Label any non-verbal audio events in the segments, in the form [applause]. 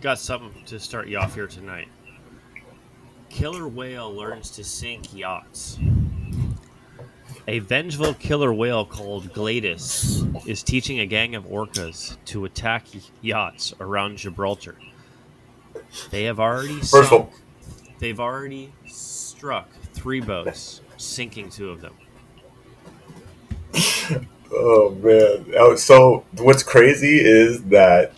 got something to start you off here tonight. Killer whale learns to sink yachts. A vengeful killer whale called Gladys is teaching a gang of orcas to attack yachts around Gibraltar. They have already First of all, they've already struck three boats, sinking two of them. [laughs] oh man. Oh, So what's crazy is that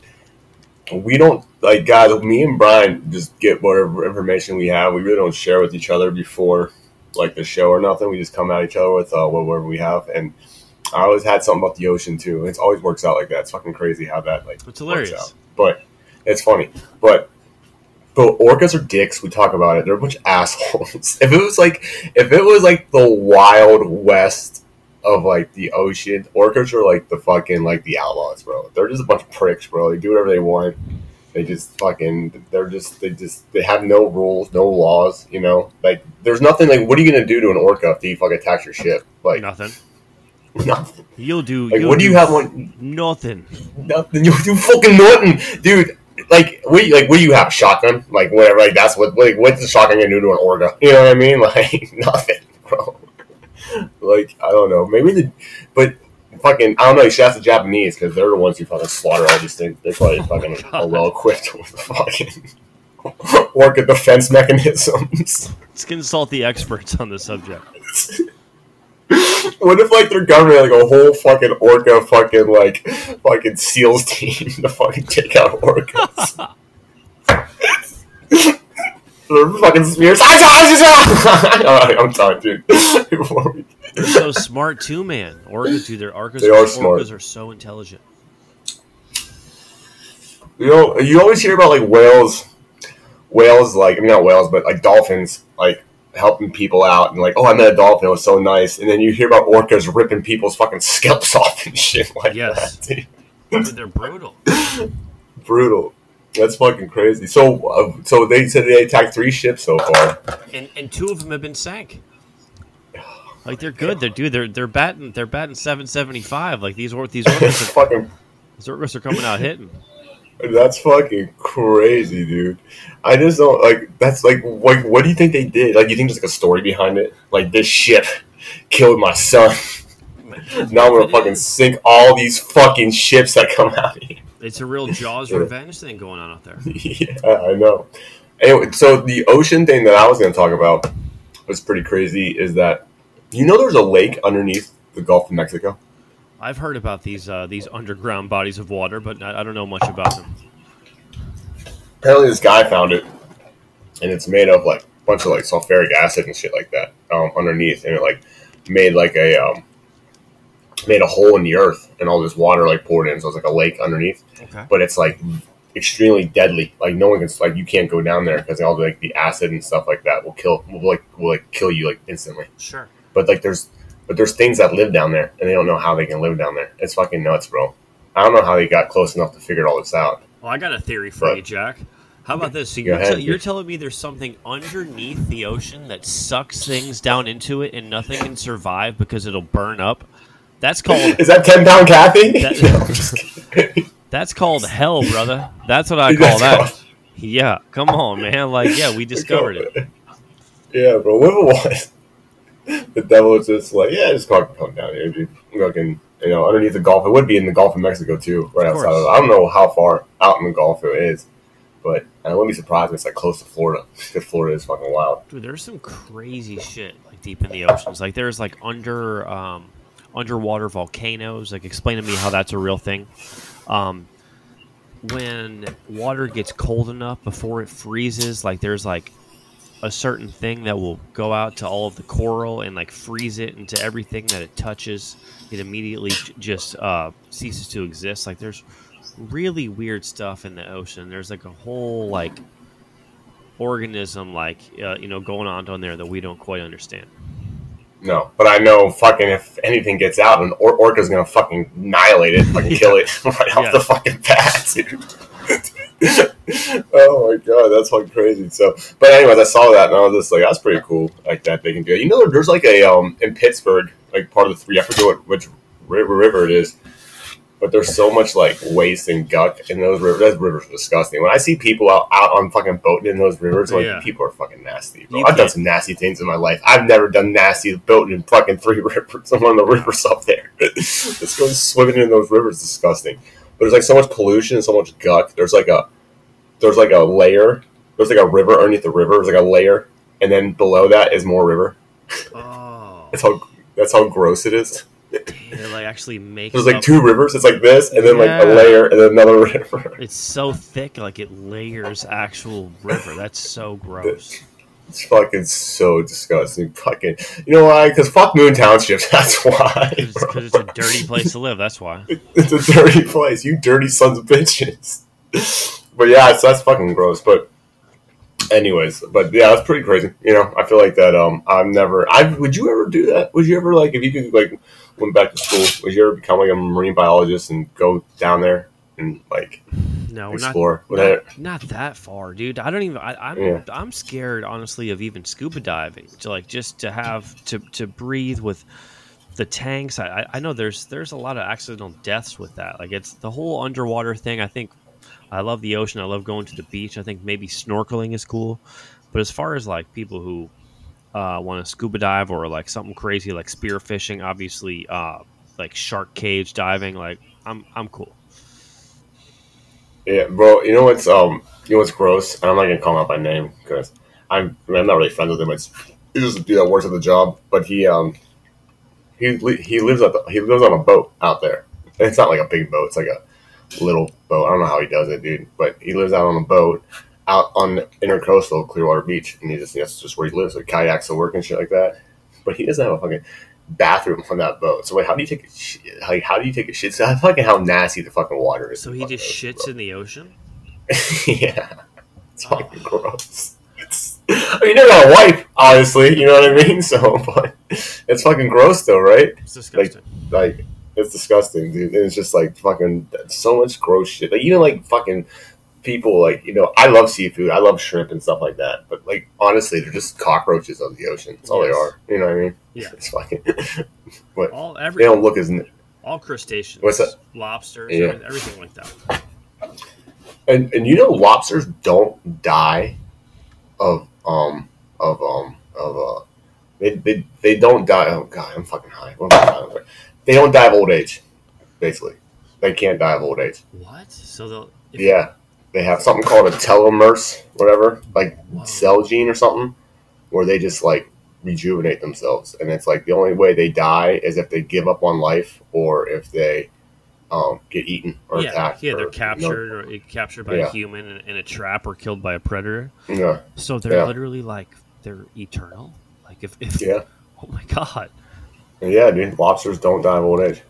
we don't like guys. Me and Brian just get whatever information we have. We really don't share with each other before like the show or nothing. We just come at each other with uh, whatever we have. And I always had something about the ocean too. It always works out like that. It's fucking crazy how that like It's works hilarious. out. But it's funny. But but orcas are dicks. We talk about it. They're a bunch of [laughs] assholes. If it was like if it was like the wild west of like the ocean, orcas are like the fucking like the outlaws, bro. They're just a bunch of pricks, bro. They do whatever they want. They just fucking they're just they just they have no rules, no laws, you know? Like there's nothing like what are you gonna do to an orca if he fucking attacks your ship? Like Nothing. [laughs] nothing. You'll do. Like you'll what do you have on Nothing. Nothing. You do fucking nothing, dude. Like what? You, like what do you have? Shotgun? Like whatever. Like that's what. Like what's the shotgun gonna do to an orca? You know what I mean? [laughs] Like nothing, bro. Like I don't know. Maybe the, but fucking I don't know. You should ask the Japanese because they're the ones who fucking slaughter all these things. They're probably [laughs] fucking oh well equipped [laughs] with fucking orca defense mechanisms. Let's consult the experts on the subject. What if like their government like a whole fucking orca fucking like fucking SEALs team to fucking take out orcas? [laughs] They're fucking smears. I'm sorry, dude. Before we- They're so smart too, man. Orcas, dude, their orcas, They are smart. orcas are so intelligent. you know, you always hear about like whales, whales like I mean not whales, but like dolphins like helping people out and like oh I met a dolphin, it was so nice, and then you hear about orcas ripping people's fucking scalps [laughs] off and shit like Yes. that. Dude, they're brutal. [laughs] Brutal. That's fucking crazy. So, uh, so they said they attacked three ships so far. And and two of them have been sank. Like they're good. They're dude. They're they're batting. They're batting seven seventy five. Like these these orcas are, fucking, these orcas are coming out hitting. that's fucking crazy, dude. I just don't like. That's like, like, what do you think they did? Like, you think there's like a story behind it? Like, this ship killed my son. [laughs] now I'm gonna fucking sink all these fucking ships that come out here. It's a real Jaws revenge thing going on out there. [laughs] yeah, I know. Anyway, so the ocean thing that I was going to talk about was pretty crazy. Is that you know there's a lake underneath the Gulf of Mexico? I've heard about these uh, these underground bodies of water, but I, I don't know much about them. Apparently, this guy found it, and it's made of like a bunch of like sulfuric acid and shit like that um, underneath, and it like made like a um, made a hole in the earth, and all this water like poured in, so it's like a lake underneath. Okay. But it's like extremely deadly. Like no one can like you can't go down there because all the, like the acid and stuff like that will kill will like will like kill you like instantly. Sure. But like there's but there's things that live down there and they don't know how they can live down there. It's fucking nuts, bro. I don't know how they got close enough to figure all this out. Well, I got a theory for But- you, Jack. How about this? So you're, ahead. te- you're telling me there's something underneath the ocean that sucks things down into it, and nothing can survive because it'll burn up. That's called [laughs] Is that ten pound Kathy? That- [laughs] No, that's called hell, brother. That's what I [laughs] call That's that. called- Yeah, come on, man. Like, yeah, we discovered it. Yeah, bro. What it was? The devil is just like, yeah, just come come down here, dude. Fucking, you know, underneath the Gulf. It would be in the Gulf of Mexico too, right Of outside of. I don't know how far out in the Gulf it is, but I wouldn't be surprised if it's like close to Florida [laughs] because Florida is fucking wild. Dude, there's some crazy shit like deep in the oceans. Like, there's like under um, underwater volcanoes. Like, explain to me how that's a real thing. Um, when water gets cold enough before it freezes, like there's like a certain thing that will go out to all of the coral and like freeze it into everything that it touches. It immediately j- just uh, ceases to exist. Like there's really weird stuff in the ocean. There's like a whole like organism like uh, you know going on down there that we don't quite understand. No, but I know fucking if anything gets out, an or- orca's gonna fucking annihilate it, fucking [laughs] kill it [laughs] right Yeah. off the fucking bat, dude. [laughs] oh my god, that's fucking crazy. So, but anyways, I saw that and I was just like, that's pretty cool, like that they can do. it. You know, there's like a um in Pittsburgh, like part of the three. I forget what which river river it is. but there's so much like waste and guck in those rivers. Those rivers are disgusting. When I see people out, out on fucking boating in those rivers, like Yeah. people are fucking nasty. Bro. You I've done some nasty things in my life. I've never done nasty boating in fucking three [laughs] rivers. I'm on the rivers up there. [laughs] Just going swimming in those rivers is disgusting. But there's like so much pollution and so much guck. There's like a there's like a layer. There's like a river underneath the river. There's like a layer, and then below that is more river. Oh, That's how that's how gross it is. it like actually makes. There's like up- two rivers. It's like this, and then like a layer, and then another river. It's so thick, like it layers actual river. That's so gross. It's fucking so disgusting. Fucking, you know why? Because fuck Moon Township. [laughs] That's why. Because it's a dirty place to live. That's why. [laughs] It's a dirty place. You dirty sons of bitches. But yeah, so that's fucking gross. But anyways, but yeah, that's pretty crazy. You know, I feel like that. Um, I'm never. I would you ever do that? Would you ever like if you could like went back to school? Would you ever become like a marine biologist and go down there and like No, not explore? Not, that- not that far, dude. I don't even. I, I'm Yeah. I'm scared, honestly, of even scuba diving. To like just to have to to breathe with the tanks. I- I know there's there's a lot of accidental deaths with that. Like it's the whole underwater thing. I think I love the ocean. I love going to the beach. I think maybe snorkeling is cool. But as far as like people who uh, want to scuba dive or like something crazy like spear fishing, obviously, uh, like shark cage diving, like I'm I'm cool. Yeah, bro. You know what's um, you know what's gross, and I'm not gonna call him out by name because I'm I mean, I'm not really friends with him. It's he's just a dude that works at the job, but he um, he he lives at the, he lives on a boat out there. It's not like a big boat; it's like a little boat. I don't know how he does it, dude, but he lives out on a boat out on the intercoastal Clearwater Beach, and he just that's just where he lives. Like kayaks to work and shit like that. But he doesn't have a fucking bathroom on that boat. So wait, how do you take a shit? Like, how do you take a shit? [laughs] So fucking how nasty the fucking water is. So he just shits in the ocean. [laughs] yeah, it's fucking gross. It's, I mean, you're not a wife, obviously. You know what I mean? [laughs] So, but it's fucking gross, though, right? It's disgusting. Like, it's disgusting, dude. And it's just like fucking so much gross shit. Like, even like fucking people, like you know, I love seafood, I love shrimp and stuff like that. But like, honestly, they're just cockroaches of the ocean. That's all Yes. they are. You know what I mean? Yeah. It's fucking. [laughs] all every, They don't look as. all crustaceans. What's that? Lobsters. Yeah. every- Everything like that. And and you know, lobsters don't die of um of um of uh they they, they don't die. Oh god, I'm fucking high. What am I talking about? They don't die of old age. Basically, they can't die of old age. What? So they'll. if- Yeah, they have something called a telomeres, whatever, like Whoa. cell gene or something, where they just like rejuvenate themselves, and it's like the only way they die is if they give up on life or if they um, get eaten or Yeah, attacked. yeah, or, they're you know, captured or captured by Yeah. a human in, in a trap or killed by a predator. Yeah, So they're Yeah. literally like they're eternal. Like if, if yeah. [laughs] oh my god, Yeah, dude, lobsters don't die of old age.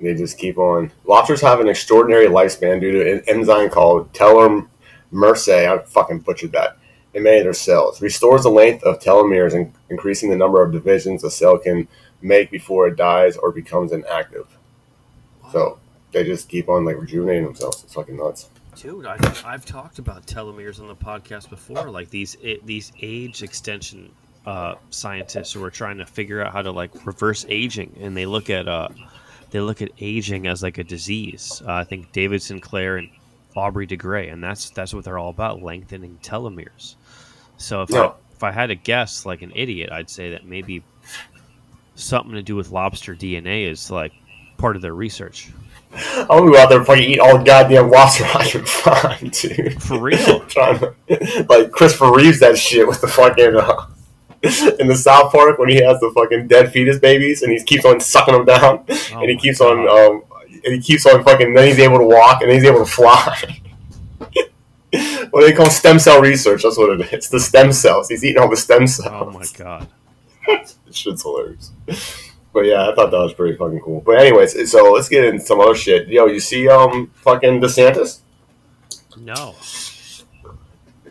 They just keep on. Lobsters have an extraordinary lifespan due to an enzyme called telomerase. I fucking butchered that. In many of their cells, restores the length of telomeres, and increasing the number of divisions a cell can make before it dies or becomes inactive. So they just keep on like rejuvenating themselves. It's fucking nuts. dude, I've, I've talked about telomeres on the podcast before. Like these i these age extension uh, scientists who are trying to figure out how to like reverse aging, and they look at uh, they look at aging as like a disease. Uh, I think David Sinclair and Aubrey de Grey, and that's that's what they're all about, lengthening telomeres. So if I, if I had to guess, like an idiot, I'd say that maybe something to do with lobster DNA is like part of their research. Out there and fucking eat all the goddamn lobster I can find, dude. For real? [laughs] To, like Christopher Reeves that shit with the fucking uh, [laughs] in the South Park when he has the fucking dead fetus babies and he keeps on sucking them down Oh and he keeps God. on um and he keeps on fucking then he's able to walk and he's able to fly. [laughs] what they call stem cell research. That's what it is. The stem cells. He's eating all the stem cells. Oh my god. [laughs] Shit's hilarious. But yeah, I thought that was pretty fucking cool. But anyways, so let's get into some other shit. Yo, you see um fucking DeSantis? No.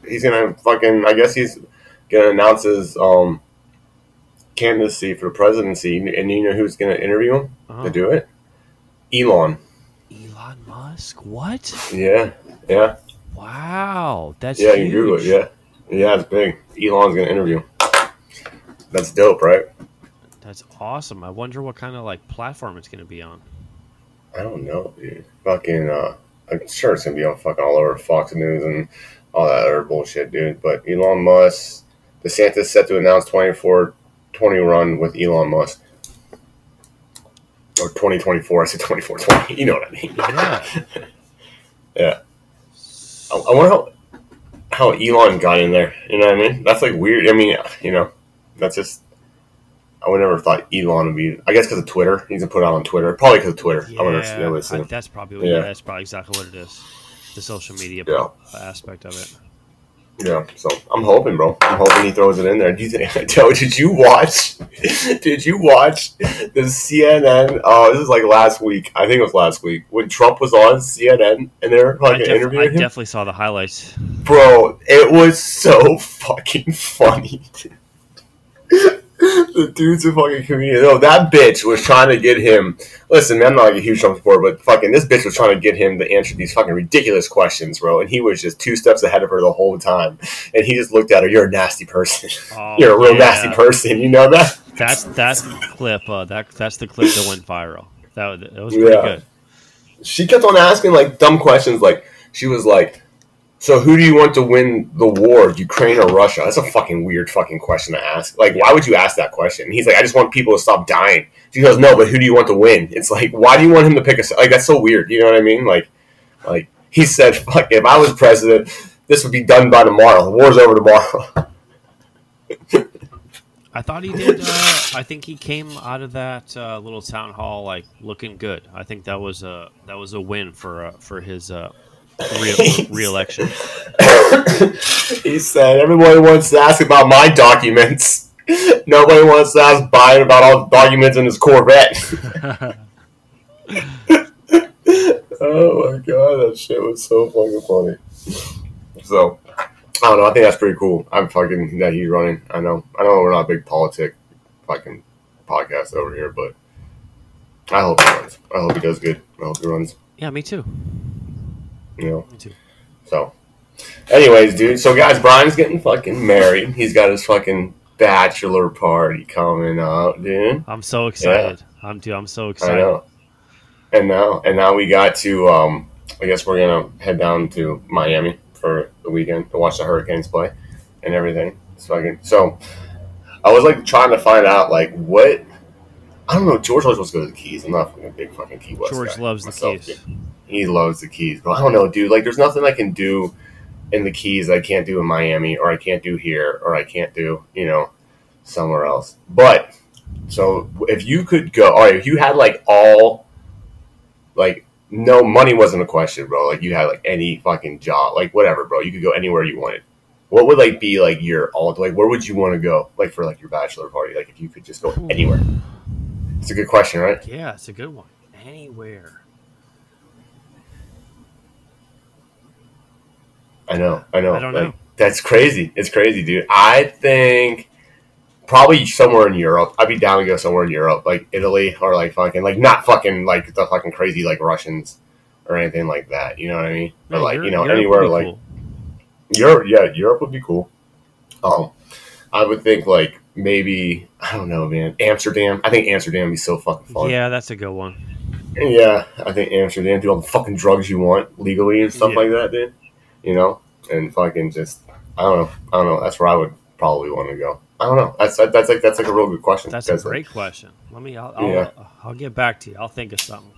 He's gonna fucking I guess he's gonna announce his um candidacy for the presidency and you know who's gonna interview him Oh. to do it? Elon. Elon Musk? What? Yeah. Yeah. Wow. That's Yeah, you huge. can Google it, yeah. Yeah, it's big. Elon's gonna interview him. That's dope, right? That's awesome. I wonder what kind of like platform it's to be on. I don't know, dude. Fucking, uh, I'm sure it's gonna be on fucking all over Fox News and all that other bullshit, dude. But Elon Musk, DeSantis set to announce 24 20 run with Elon Musk. Or 2024, I said 24 20. You know what I mean? Yeah. [laughs] yeah. I, I wonder how, how Elon got in there. You know what I mean? That's like weird. I mean, you know, that's just. I would never thought Elon would be. I guess because of Twitter, he's gonna put it out on Twitter. Probably because of Twitter. Yeah, I would would I- that's probably what, yeah. that's probably exactly what it is. The social media Yeah. aspect of it. Yeah, so I'm hoping, bro. I'm hoping he throws it in there. Do you think? [laughs] Joe, did you watch? [laughs] Did you watch the CNN? Oh, uh, this is like last week. I think it was last week when Trump was on CNN and they were I, fucking def- I interviewing him. definitely saw the highlights. Bro, it was so [laughs] fucking funny. The dude's a fucking comedian. No, that bitch was trying to get him. Listen, man, I'm not like a huge Trump supporter, but fucking this bitch was trying to get him to answer these fucking ridiculous questions, bro. And he was just two steps ahead of her the whole time. And he just looked at her. You're a nasty person. Oh, [laughs] You're a real yeah. nasty person. You know that? That's that clip. Uh, that that's the clip that went viral. That, was- that was pretty Yeah. good. she kept on asking like dumb questions. Like she was like, "So who do you want to win the war, Ukraine or Russia?" That's a fucking weird fucking question to ask. Like, why would you ask that question? And he's like, "I just want people to stop dying." She goes, "No, but who do you want to win?" It's like, why do you want him to pick a like? That's so weird. You know what I mean? Like, like he said, [laughs] "Fuck, if I was president, this would be done by tomorrow. The war's over tomorrow." [laughs] I thought he did. Uh, I think he came out of that uh, little town hall like looking good. I think that was a that was a win for uh, for his uh, re- [laughs] re-election. [coughs] he said, "Everybody wants to ask about my documents." [laughs] Nobody wants to ask Biden about all the documents in his Corvette. [laughs] oh my god, that shit was so fucking funny. So, I don't know. I think that's pretty cool. I'm fucking that he's running. I know. I know we're not a big politic fucking podcast over here, but I hope he runs. I hope he does good. I hope he runs. yeah, me too. You know. Me too. So, anyways, dude. So, guys, Brian's getting fucking married. He's got his fucking bachelor party coming up, dude. I'm so excited. I'm dude. I'm so excited. I know. And now, and now we got to. Um, I guess we're gonna head down to Miami for the weekend to watch the Hurricanes play and everything. It's fucking. So, I was like trying to find out like what. I don't know. George always wants to go to the Keys. I'm not a big fucking Key West George guy loves the keys. He loves the Keys, but I don't know, dude. Like, there's nothing I can do in the Keys I can't do in Miami, or I can't do here, or I can't do, you know, somewhere else. But so if you could go, all right, if you had like all, like, no money wasn't a question, bro. Like, you had like any fucking job, like whatever, bro. You could go anywhere you wanted. What would like be like your all? Like, where would you want to go? Like for like your bachelor party? Like if you could just go hmm. anywhere. It's a good question, right? Yeah, it's a good one. Anywhere. I know, I know. I don't like, know. That's crazy. It's crazy, dude. I think probably somewhere in Europe. I'd be down to go somewhere in Europe, like Italy or like fucking like not fucking like the fucking crazy like Russians or anything like that. You know what I mean? Or like Europe- you know Europe anywhere like cool. Europe. Yeah, Europe would be cool. Um, I would think like maybe I don't know, man. Amsterdam. I think Amsterdam would be so fucking fun. Yeah, that's a good one. Yeah, I think Amsterdam, do all the fucking drugs you want legally and stuff Yeah. like that, dude. You know, and fucking just, I don't know, I don't know. That's where I would probably want to go. I don't know. That's that's like that's like a real good question. That's a great question. Let me. I'll, I'll, Yeah. I'll get back to you. I'll think of something.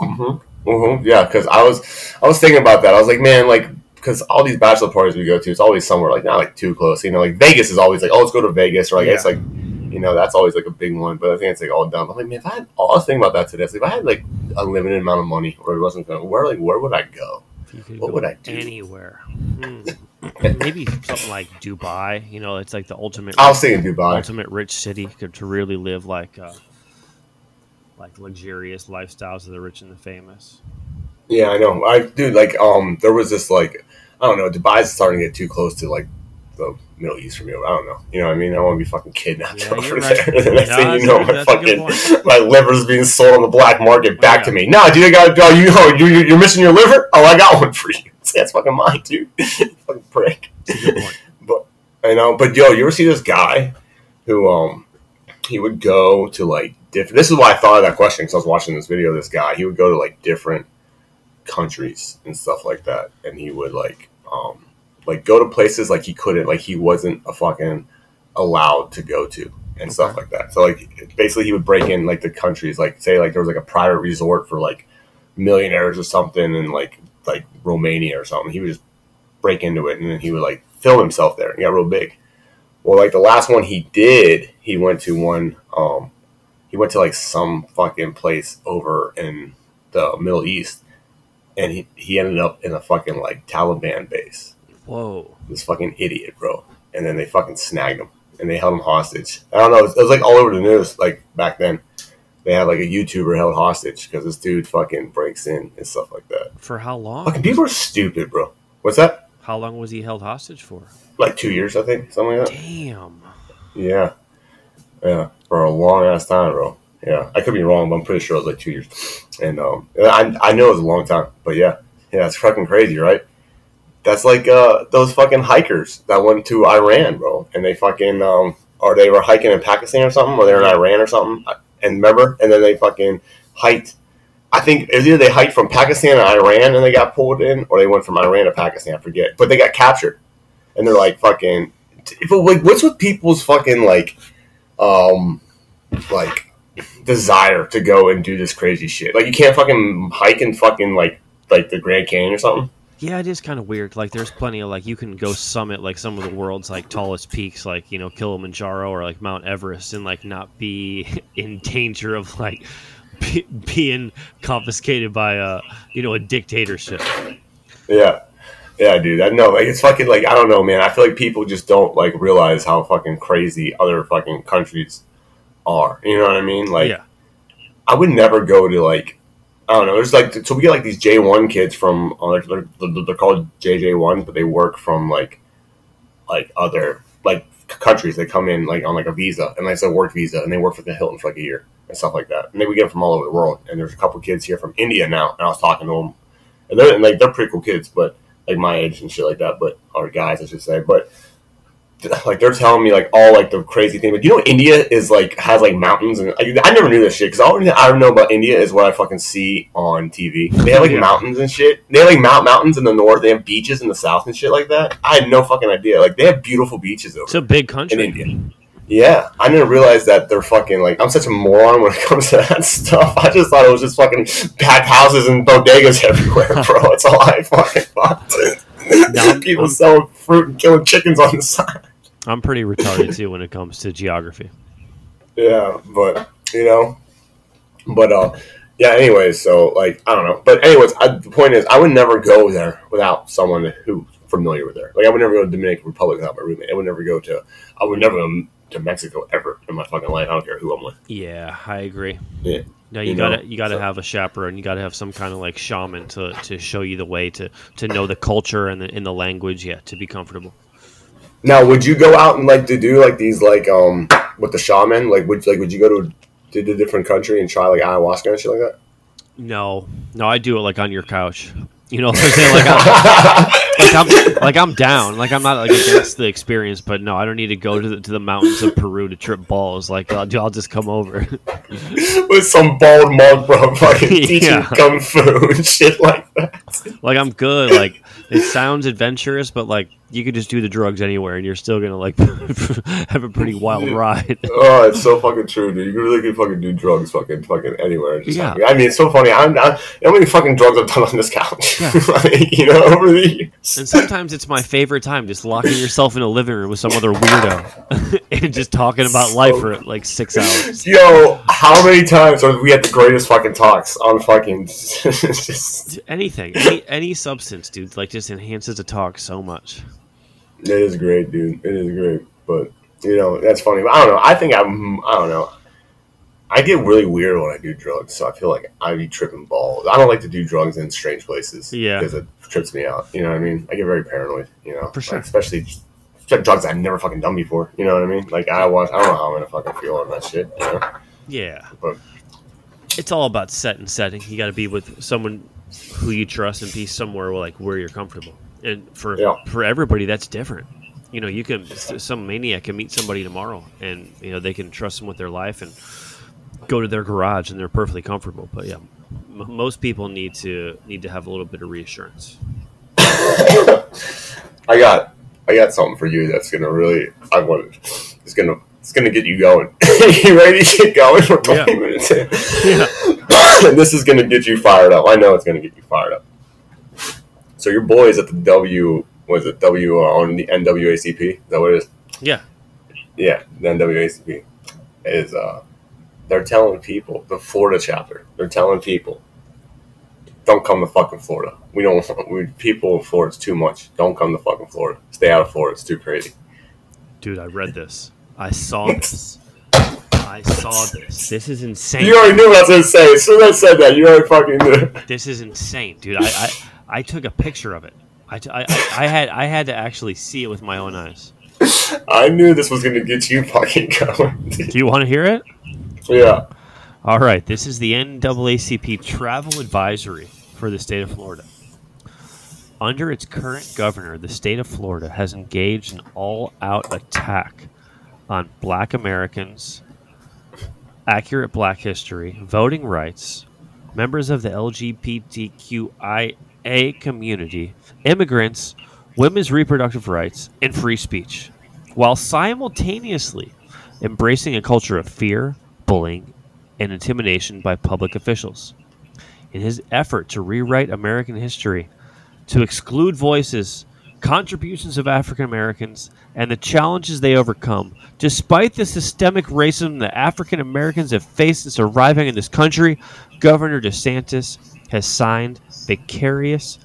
Mm-hmm. Mm-hmm. Yeah, because I was I was thinking about that. I was like, man, like because all these bachelor parties we go to, it's always somewhere like not like too close. You know, like Vegas is always like, oh, let's go to Vegas, or like Yeah. it's like, you know, that's always like a big one. But I think it's like all dumb. I'm like, man, if I had, oh, I was thinking about that today. Like, if I had like a limited amount of money, or it wasn't going, where like where would I go? If you could What would I do? anywhere, Hmm. maybe something like Dubai. You know, it's like the ultimate I was thinking Dubai. ultimate rich city to, to really live like uh, like luxurious lifestyles of the rich and the famous. Yeah, I know. I dude, like, um, there was this like, I don't know, Dubai's starting to get too close to like the Middle East for me. I don't know. You know what I mean? I want to be fucking kidnapped Yeah, over you're there. right. the [laughs] next No, thing you know, my that's a good fucking my liver's being sold on the black market back Yeah. to me. No, dude, I got. Oh, you, oh, you, you're missing your liver? Oh, I got one for you. [laughs] That's fucking mine, dude. [laughs] fucking prick. It's a good point. But I know, but yo, you ever see this guy who um he would go to like different. This is why I thought of that question because I was watching this video. of This guy, he would go to like different countries and stuff like that, and he would like, um, like go to places like he couldn't, like he wasn't a fucking allowed to go to and stuff like that. So like basically he would break in like the countries, like say like there was like a private resort for like millionaires or something in like like Romania or something. He would just break into it and then he would like film himself there and he got real big. Well, like the last one he did, he went to one. Um, he went to like some fucking place over in the Middle East, and he, he ended up in a fucking like Taliban base. Whoa. This fucking idiot, bro. And then they fucking snagged him and they held him hostage. I don't know. It was, it was like all over the news, like back then. They had like a YouTuber held hostage because this dude fucking breaks in and stuff like that. For how long? Fucking people are stupid, bro. What's that? How long was he held hostage for? Like two years, I think, something like that. Damn. Yeah, yeah, for a long ass time, bro. Yeah, I could be wrong, but I'm pretty sure it was like two years. And um, I I know it was a long time, but yeah, yeah, it's fucking crazy, right? That's like uh those fucking hikers that went to Iran, bro, and they fucking um, or they were hiking in Pakistan or something, or they're in Iran or something, and remember, and then they fucking hiked. I think it was either they hiked from Pakistan to Iran and they got pulled in, or they went from Iran to Pakistan. I forget, but they got captured, and they're like fucking. But like, what's with people's fucking like, um, like desire to go and do this crazy shit? Like, you can't fucking hike in fucking like like the Grand Canyon or something. Yeah, it is kind of weird. Like, there's plenty of like you can go summit like some of the world's like tallest peaks, like you know Kilimanjaro or like Mount Everest, and like not be [laughs] in danger of like be, being confiscated by a you know a dictatorship. Yeah. Yeah, dude. I know. Like, it's fucking like I don't know, man. I feel like people just don't like realize how fucking crazy other fucking countries are. You know what I mean? Like, yeah, I would never go to like I don't know. There's like so we get like these J one kids from uh, they're, they're, called JJ ones, but they work from like like other like countries. They come in like on like a visa and like it's a work visa, and they work for the Hilton for like a year and stuff like that. And then we get them from all over the world. And there's a couple kids here from India now, and I was talking to them, and they're and, like they're pretty cool kids, but like my age and shit like that, but or guys I should say, but [laughs] like they're telling me like all like the crazy thing. But you know, India is like has like mountains, and I, I never knew this shit because all I don't know about India is what I fucking see on TV. They have like Yeah. mountains and shit. They have like mount mountains in the north. They have beaches in the south and shit like that. I had no fucking idea. Like they have beautiful beaches over it's a big country in. India. Yeah, I didn't realize that they're fucking like I'm such a moron when it [laughs] comes to that stuff. I just thought it was just fucking packed houses and bodegas [laughs] everywhere, bro. It's all I fucking thought. People selling fruit and killing chickens on the side. I'm pretty retarded too when it comes to geography. Yeah, but you know, but uh, yeah. Anyways, so like I don't know, but anyways, I, the point is, I would never go there without someone who's familiar with there. Like I would never go to Dominican Republic without my roommate. I would never go to. I would never go to Mexico ever in my fucking life. I don't care who I'm with. Yeah, I agree. Yeah. No, you, You gotta you gotta so- have a chaperone. You gotta have some kind of like shaman to, to show you the way to, to know the culture and the in the language. Yeah, to be comfortable. Now, would you go out and like to do like these like um with the shaman? Like would like would you go to to a different country and try like ayahuasca and shit like that? No, no, I do it like on your couch. You know, like, like, I'm, like, I'm, like I'm down. Like I'm not like against the experience, but no, I don't need to go to the, to the mountains of Peru to trip balls. Like I'll, I'll just come over. [laughs] with some bald monk, bro, fucking [laughs] teaching Yeah. kung fu and shit like that. like I'm good. Like it sounds adventurous, but like you could just do the drugs anywhere, and you're still gonna like [laughs] have a pretty wild ride. [laughs] Oh, it's so fucking true, dude. You really can fucking do drugs, fucking, fucking anywhere. Just Yeah. I mean, it's so funny. I'm, I'm, how many fucking drugs I've done on this couch? Yeah. [laughs] like, you know, over the years. And sometimes it's my favorite time, just locking yourself in a living room with some other weirdo and just talking about So- life for like six hours. Yo, how many times have we had the greatest fucking talks on fucking just? Anything, any any substance, dude, like just enhances the talk so much. It is great, dude. It is great, but you know that's funny. But I don't know. I think I'm. I don't know. I get really weird when I do drugs, so I feel like I be tripping balls. I don't like to do drugs in strange places, Yeah. because it trips me out. You know what I mean? I get very paranoid. You know, For sure. Like, especially drugs I've never fucking done before. You know what I mean? Like I was, I don't know how I'm gonna fucking feel on that shit. You know, Yeah, but it's all about set and setting. You got to be with someone who you trust and be somewhere like where you're comfortable. And for Yeah. for everybody, that's different. You know, you can some maniac can meet somebody tomorrow, and you know they can trust them with their life, and go to their garage and they're perfectly comfortable. But yeah, m- most people need to need to have a little bit of reassurance. I got I got something for you that's gonna really I want it's gonna it's gonna get you going. [laughs] you ready to get going? We're twenty Yeah. minutes. Yeah. and [laughs] this is gonna get you fired up. I know it's gonna get you fired up. So your boys at the W was it W on the NWACP? Is that what it is? Yeah. Yeah, the NWACP is uh they're telling people the Florida chapter. They're telling people don't come to fucking Florida. We don't we people in Florida it's too much. Don't come to fucking Florida. Stay out of Florida. It's too crazy. Dude, I read this. I saw this. I saw this. This is insane. You already knew what I was gonna say. As soon as I said that, you already fucking knew. This is insane, dude. I, I, I took a picture of it. I, t- I, I- I had I had to actually see it with my own eyes. I knew this was gonna get you fucking going. Do you want to hear it? yeah. All right, this is the NAACP travel advisory for the state of Florida. Under its current governor, the state of Florida has engaged in all out attack on black Americans, accurate black history, voting rights, members of the LGBTQIA community, immigrants, women's reproductive rights, and free speech, while simultaneously embracing a culture of fear, bullying, and intimidation by public officials. In his effort to rewrite American history, to exclude voices, contributions of African Americans, and the challenges they overcome, despite the systemic racism that African Americans have faced since arriving in this country, Governor DeSantis has signed vicarious,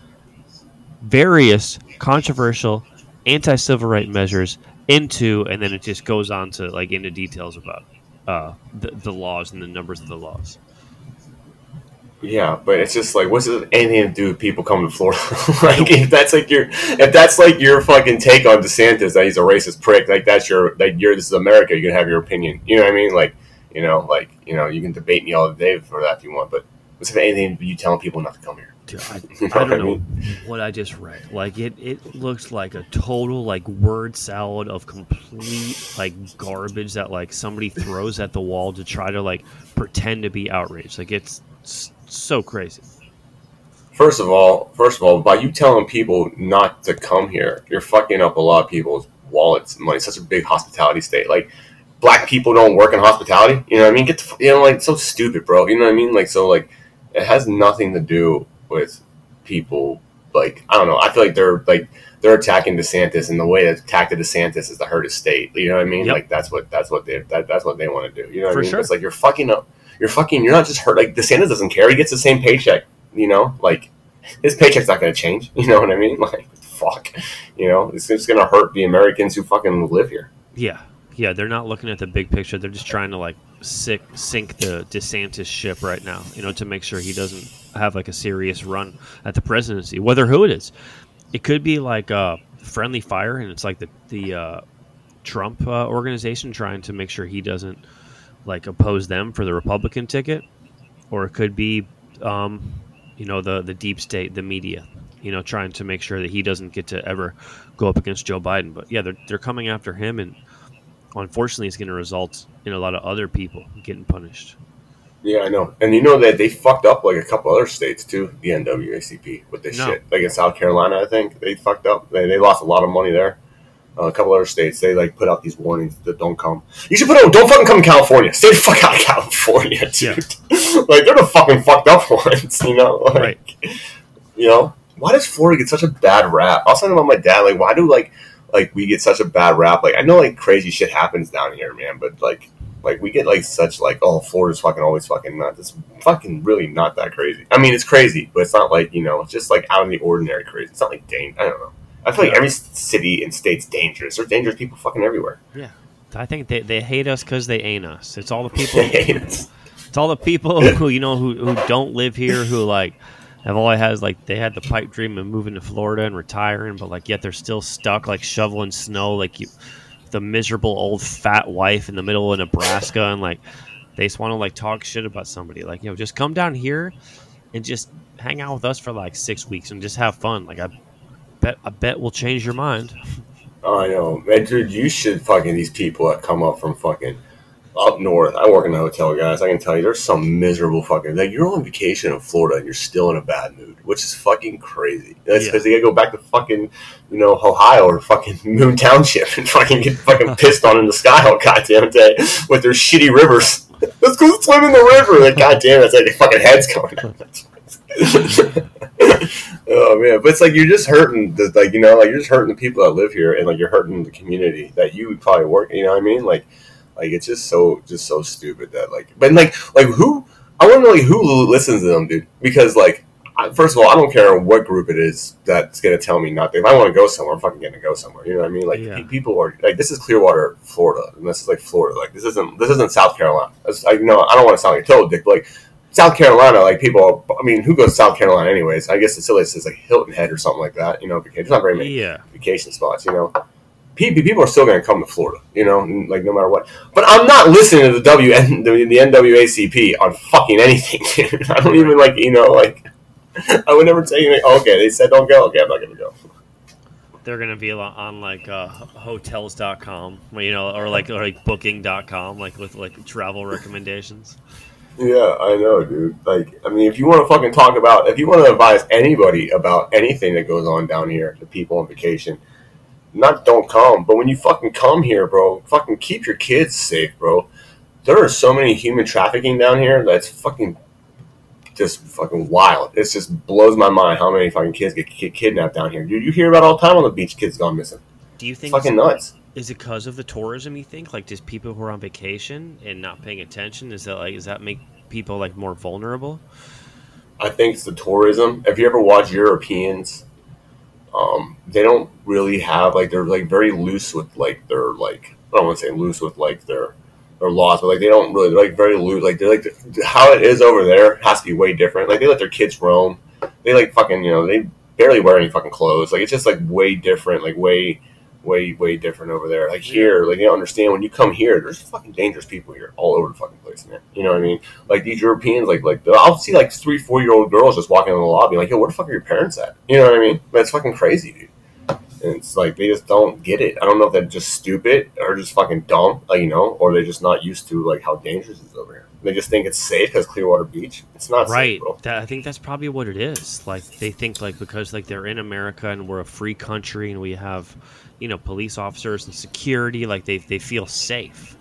various controversial anti-civil right measures into, and then it just goes on to like into details about uh, the, the laws and the numbers of the laws. Yeah, but it's just like, what's it anything to do with people coming to Florida? [laughs] [laughs] like, if that's like your, if that's like your fucking take on DeSantis that he's a racist prick, like that's your, like you're this is America, you can have your opinion. You know what I mean? Like, you know, like you know, you can debate me all day for that if you want, but what's it anything you telling people not to come here? Dude, I, [laughs] You know I what I don't know what I just read. Like it, it looks like a total like word salad of complete like garbage that like somebody throws at the wall to try to like pretend to be outraged. Like it's so crazy. First of all, first of all, by you telling people not to come here, you're fucking up a lot of people's wallets and money. It's such a big hospitality state. Like, black people don't work in hospitality. You know what I mean? Get the, you know, like so stupid, bro. You know what I mean? Like, so like, it has nothing to do with people. Like, I don't know. I feel like they're like they're attacking DeSantis, and the way to attack the DeSantis is to hurt his state. You know what I mean? Yep. Like, that's what that's what they that, that's what they want to do. You know what For I mean? sure. It's like you're fucking up. You're fucking. You're not just hurt. Like the DeSantis doesn't care. He gets the same paycheck. You know, like his paycheck's not to change. [laughs] You know what I mean? Like, fuck. You know, it's just to hurt the Americans who fucking live here. Yeah, yeah. They're not looking at the big picture. They're just trying to like sick, sink the DeSantis ship right now. You know, to make sure he doesn't have like a serious run at the presidency. Whether who it is, it could be like uh, friendly fire, and it's like the the uh, Trump uh, organization trying to make sure he doesn't like oppose them for the Republican ticket, or it could be, um, you know, the the deep state, the media, you know, trying to make sure that he doesn't get to ever go up against Joe Biden. But yeah, they're they're coming after him, and unfortunately, it's going to result in a lot of other people getting punished. Yeah, I know. And you know that they fucked up like a couple other states too, the NWACP, with this No. shit. Like in South Carolina, I think they fucked up. They, they lost a lot of money there. Uh, a couple other states, they like put out these warnings that don't come. You should put out, don't fucking come to California. Stay the fuck out of California, [laughs] dude. like they're the fucking fucked up [laughs] ones, you know? Like, Right. You know, why does Florida get such a bad rap? I was talking about my dad. Like, why do like like we get such a bad rap? Like, I know like crazy shit happens down here, man, but like like we get like such like oh Florida's fucking always fucking nuts. It's fucking really not that crazy. I mean, it's crazy, but it's not like you know, it's just like out of the ordinary crazy. It's not like dang. I don't know. I feel like every city and state's dangerous. There's dangerous people fucking everywhere. Yeah, I think they, they hate us because [laughs] they ain't us. It's all the people. It's- It's all the people who you know who, who don't live here who like have all I had is like they had the pipe dream of moving to Florida and retiring, but like yet they're still stuck like shoveling snow like you the miserable old fat wife in the middle of Nebraska and like they just want to like talk shit about somebody like you know just come down here and just hang out with us for like six weeks and just have fun like I bet I bet we'll change your mind Oh, I know, man, dude. You should fucking these people that come up from fucking up north, I work in a hotel, guys. I can tell you, there's some miserable fucking like you're on vacation in Florida and you're still in a bad mood, which is fucking crazy. That's Yeah. because they gotta go back to fucking, you know, Ohio or fucking [laughs] Moon Township and fucking get fucking [laughs] pissed on in the sky all goddamn day with their shitty rivers. [laughs] Let's go swim in the river. Like, goddamn, it's like their fucking heads going out. [laughs] oh man, but it's like you're just hurting the like you know like you're just hurting the people that live here and like you're hurting the community that you would probably work. You know what I mean? Like, like it's just so just so stupid that like, but like like who I want to know like who listens to them, dude? Because like. I- First of all, I don't care what group it is that's gonna tell me not. If I want to go somewhere, I'm fucking gonna go somewhere. You know what I mean? Like Yeah. people are like, this is Clearwater, Florida, and this is like Florida. Like this isn't this isn't South Carolina. That's, I know I don't want to sound like a total dick, but like South Carolina, like people. I mean, who goes to South Carolina anyways? I guess the silliest is like Hilton Head or something like that. You know, because there's not very many Yeah. vacation spots. You know, people are still going to come to Florida. You know, like no matter what. But I'm not listening to the W the, the NWACP on fucking anything. [laughs] Dude. I don't even like you know like. [laughs] I would never tell you. Like, okay, they said don't go. Okay, I'm not going to go. They're gonna be on- on like uh, hotels.com, you know, or like or like booking.com, like with like travel recommendations. Yeah, I know, dude. Like, I mean, if you want to fucking talk about, if you want to advise anybody about anything that goes on down here, the people on vacation, not don't come, but when you fucking come here, bro, fucking keep your kids safe, bro. There are so many human trafficking down here that's fucking just fucking wild. It just blows my mind how many fucking kids get, get kidnapped down here. Dude, you hear about all the time on the beach, kids gone missing. Do you think Fucking nuts. Is it because of the tourism? You think like just people who are on vacation and not paying attention? Is that like does that make people like more vulnerable? I think it's the tourism. If you ever watch Europeans, um, they don't really have like they're like very loose with like their like I don't want to say loose with like their their laws, but like they don't really they're like very loose. Like they're like how it is over there has to be way different. Like they let their kids roam. They like fucking you know they barely wear any fucking clothes. Like it's just like way different. Like way way way different over there. Like here, like you don't understand when you come here. There's fucking dangerous people here all over the fucking place, man. You know what I mean? Like these Europeans, like like I'll see like three four year old girls just walking in the lobby, like yo, where the fuck are your parents at? You know what I mean? That's fucking crazy, dude. And it's like they just don't get it. I don't know if they're just stupid or just fucking dumb, like you know, or they're just not used to like how dangerous it is over here. They just think it's safe because Clearwater Beach. It's not right. safe, bro. That, I think that's probably what it is. Like they think like because like they're in America and we're a free country and we have, you know, police officers and security, like they they feel safe.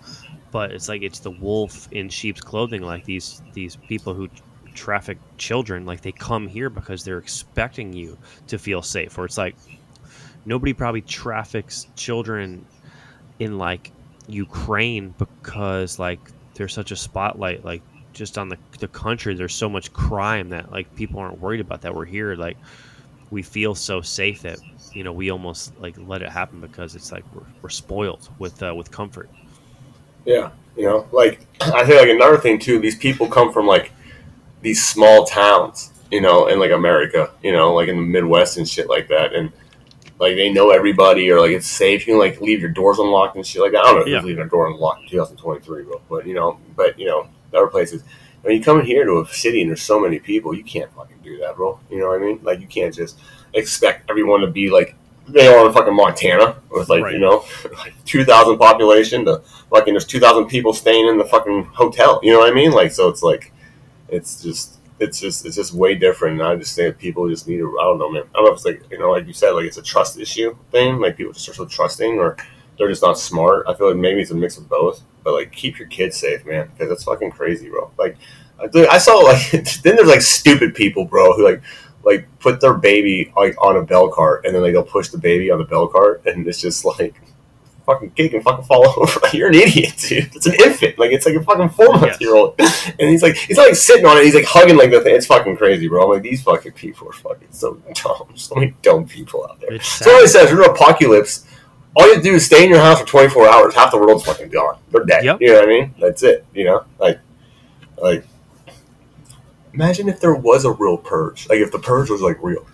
But it's like it's the wolf in sheep's clothing. Like these these people who traffic children, like they come here because they're expecting you to feel safe. Or it's like nobody probably traffics children in like Ukraine because like there's such a spotlight like just on the, the country there's so much crime that like people aren't worried about that we're here like we feel so safe that you know we almost like let it happen because it's like we're, we're spoiled with uh, with comfort Yeah, you know, like I think like another thing too. These people come from like these small towns, you know, in like America, you know, like in the Midwest and shit like that, and like they know everybody or like it's safe. You can like leave your doors unlocked and shit like that. I don't know if Yeah. leaving a door unlocked in 2023, bro, but you know, but you know, other places. When you come in here to a city and there's so many people, you can't fucking do that, bro. You know what I mean? Like you can't just expect everyone to be like they are in fucking Montana with like Right. you know [laughs] like two thousand population to fucking there's two thousand people staying in the fucking hotel. You know what I mean? Like so it's like it's just it's just it's just way different. And I just think people just need to I don't know, man. I don't know if it's like you know like you said like it's a trust issue thing. Like people just are so trusting or they're just not smart. I feel like maybe it's a mix of both. But like keep your kids safe, man, because that's fucking crazy, bro. Like I dude, I saw like [laughs] then there's like stupid people, bro, who like like put their baby like on a bell cart and then like they'll push the baby on the bell cart and it's just like fucking kid can fucking fall [laughs] over. You're an idiot, dude. It's an infant. Like it's like a fucking four month year old. [laughs] And he's like he's not like sitting on it, he's like hugging like the thing. It's fucking crazy, bro. I'm like these fucking people are fucking so dumb. So many dumb people out there. So it says, you're an apocalypse. All you have to do is stay in your house for 24 hours. Half the world's fucking gone. They're dead. Yep. You know what I mean? That's it. You know, like, like, imagine if there was a real purge. Like, if the purge was like real.